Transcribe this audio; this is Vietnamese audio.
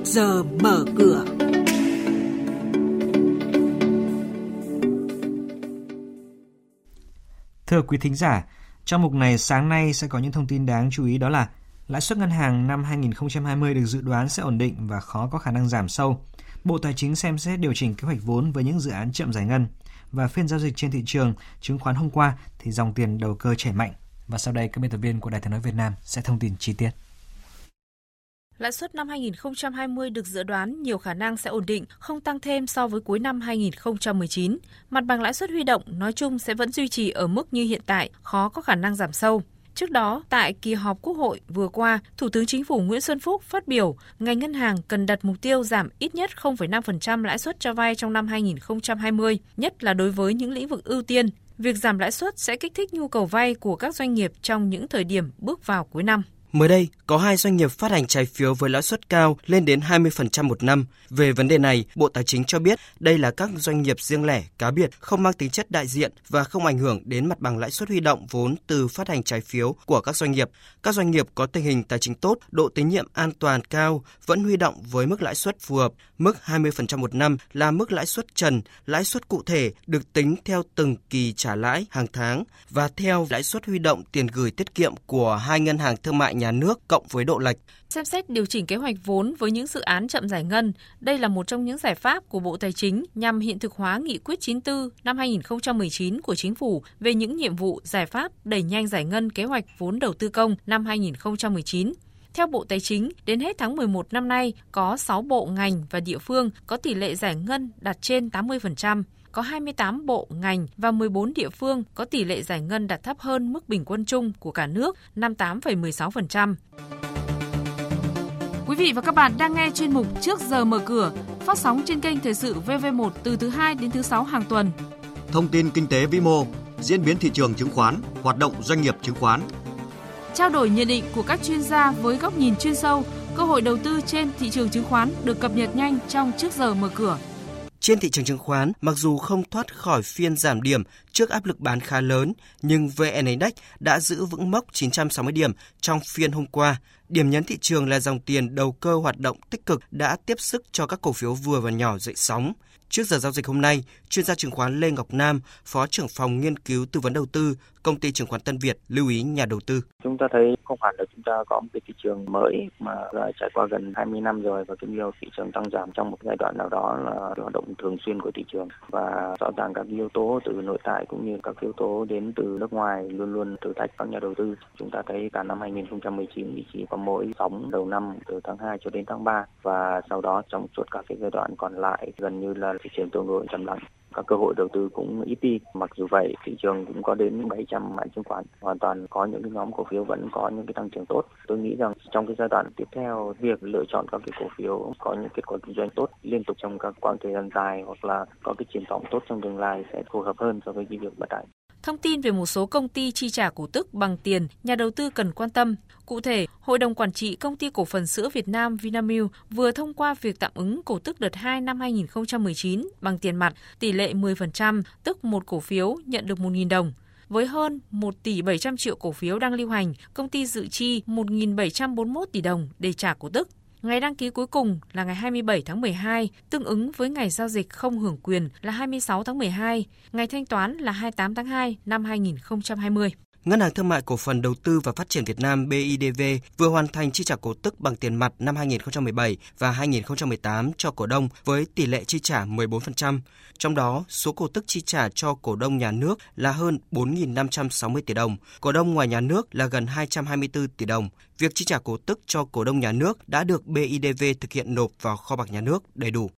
trước giờ mở cửa. Thưa quý thính giả, trong mục này sáng nay sẽ có những thông tin đáng chú ý đó là lãi suất ngân hàng năm 2020 được dự đoán sẽ ổn định và khó có khả năng giảm sâu. Bộ Tài chính xem xét điều chỉnh kế hoạch vốn với những dự án chậm giải ngân và phiên giao dịch trên thị trường chứng khoán hôm qua thì dòng tiền đầu cơ chảy mạnh. Và sau đây các biên tập viên của Đài tiếng nói Việt Nam sẽ thông tin chi tiết. Lãi suất năm 2020 được dự đoán nhiều khả năng sẽ ổn định, không tăng thêm so với cuối năm 2019. Mặt bằng lãi suất huy động nói chung sẽ vẫn duy trì ở mức như hiện tại, khó có khả năng giảm sâu. Trước đó, tại kỳ họp Quốc hội vừa qua, Thủ tướng Chính phủ Nguyễn Xuân Phúc phát biểu ngành ngân hàng cần đặt mục tiêu giảm ít nhất 0,5% lãi suất cho vay trong năm 2020, nhất là đối với những lĩnh vực ưu tiên. Việc giảm lãi suất sẽ kích thích nhu cầu vay của các doanh nghiệp trong những thời điểm bước vào cuối năm. Mới đây, có hai doanh nghiệp phát hành trái phiếu với lãi suất cao lên đến 20% một năm. Về vấn đề này, Bộ Tài chính cho biết đây là các doanh nghiệp riêng lẻ, cá biệt, không mang tính chất đại diện và không ảnh hưởng đến mặt bằng lãi suất huy động vốn từ phát hành trái phiếu của các doanh nghiệp. Các doanh nghiệp có tình hình tài chính tốt, độ tín nhiệm an toàn cao vẫn huy động với mức lãi suất phù hợp. Mức 20% một năm là mức lãi suất trần, lãi suất cụ thể được tính theo từng kỳ trả lãi hàng tháng và theo lãi suất huy động tiền gửi tiết kiệm của hai ngân hàng thương mại nhà nước cộng với độ lệch. Xem xét điều chỉnh kế hoạch vốn với những dự án chậm giải ngân, đây là một trong những giải pháp của Bộ Tài chính nhằm hiện thực hóa nghị quyết 94 năm 2019 của Chính phủ về những nhiệm vụ giải pháp đẩy nhanh giải ngân kế hoạch vốn đầu tư công năm 2019. Theo Bộ Tài chính, đến hết tháng 11 năm nay, có 6 bộ ngành và địa phương có tỷ lệ giải ngân đạt trên 80%, có 28 bộ, ngành và 14 địa phương có tỷ lệ giải ngân đạt thấp hơn mức bình quân chung của cả nước 58,16%. Quý vị và các bạn đang nghe chuyên mục Trước giờ mở cửa, phát sóng trên kênh Thời sự VV1 từ thứ 2 đến thứ 6 hàng tuần. Thông tin kinh tế vĩ mô, diễn biến thị trường chứng khoán, hoạt động doanh nghiệp chứng khoán. Trao đổi nhận định của các chuyên gia với góc nhìn chuyên sâu, cơ hội đầu tư trên thị trường chứng khoán được cập nhật nhanh trong Trước giờ mở cửa. Trên thị trường chứng khoán, mặc dù không thoát khỏi phiên giảm điểm trước áp lực bán khá lớn, nhưng VN Index đã giữ vững mốc 960 điểm trong phiên hôm qua. Điểm nhấn thị trường là dòng tiền đầu cơ hoạt động tích cực đã tiếp sức cho các cổ phiếu vừa và nhỏ dậy sóng. Trước giờ giao dịch hôm nay, chuyên gia chứng khoán Lê Ngọc Nam, Phó trưởng phòng nghiên cứu tư vấn đầu tư, công ty chứng khoán Tân Việt lưu ý nhà đầu tư. Chúng ta thấy không hẳn là chúng ta có một cái thị trường mới mà trải qua gần 20 năm rồi và cái nhiều thị trường tăng giảm trong một giai đoạn nào đó là hoạt động thường xuyên của thị trường và rõ ràng các yếu tố từ nội tại cũng như các yếu tố đến từ nước ngoài luôn luôn thử thách các nhà đầu tư. Chúng ta thấy cả năm 2019 thì chỉ có mỗi sóng đầu năm từ tháng 2 cho đến tháng 3 và sau đó trong suốt các cái giai đoạn còn lại gần như là thị trường tương đối trầm lắng, các cơ hội đầu tư cũng ít đi. Mặc dù vậy, thị trường cũng có đến 700 mã chứng khoán, hoàn toàn có những cái nhóm cổ phiếu vẫn có những cái tăng trưởng tốt. Tôi nghĩ rằng trong cái giai đoạn tiếp theo, việc lựa chọn các cái cổ phiếu có những kết quả kinh doanh tốt liên tục trong các quãng thời gian dài hoặc là có cái triển vọng tốt trong tương lai sẽ phù hợp hơn so với cái việc bất động. Thông tin về một số công ty chi trả cổ tức bằng tiền, nhà đầu tư cần quan tâm. Cụ thể, Hội đồng Quản trị Công ty Cổ phần Sữa Việt Nam Vinamilk vừa thông qua việc tạm ứng cổ tức đợt 2 năm 2019 bằng tiền mặt tỷ lệ 10%, tức một cổ phiếu nhận được 1.000 đồng. Với hơn 1 tỷ 700 triệu cổ phiếu đang lưu hành, công ty dự chi 1.741 tỷ đồng để trả cổ tức. Ngày đăng ký cuối cùng là ngày 27 tháng 12, tương ứng với ngày giao dịch không hưởng quyền là 26 tháng 12, ngày thanh toán là 28 tháng 2 năm 2020. Ngân hàng Thương mại Cổ phần Đầu tư và Phát triển Việt Nam BIDV vừa hoàn thành chi trả cổ tức bằng tiền mặt năm 2017 và 2018 cho cổ đông với tỷ lệ chi trả 14%. Trong đó, số cổ tức chi trả cho cổ đông nhà nước là hơn 4.560 tỷ đồng, cổ đông ngoài nhà nước là gần 224 tỷ đồng. Việc chi trả cổ tức cho cổ đông nhà nước đã được BIDV thực hiện nộp vào kho bạc nhà nước đầy đủ.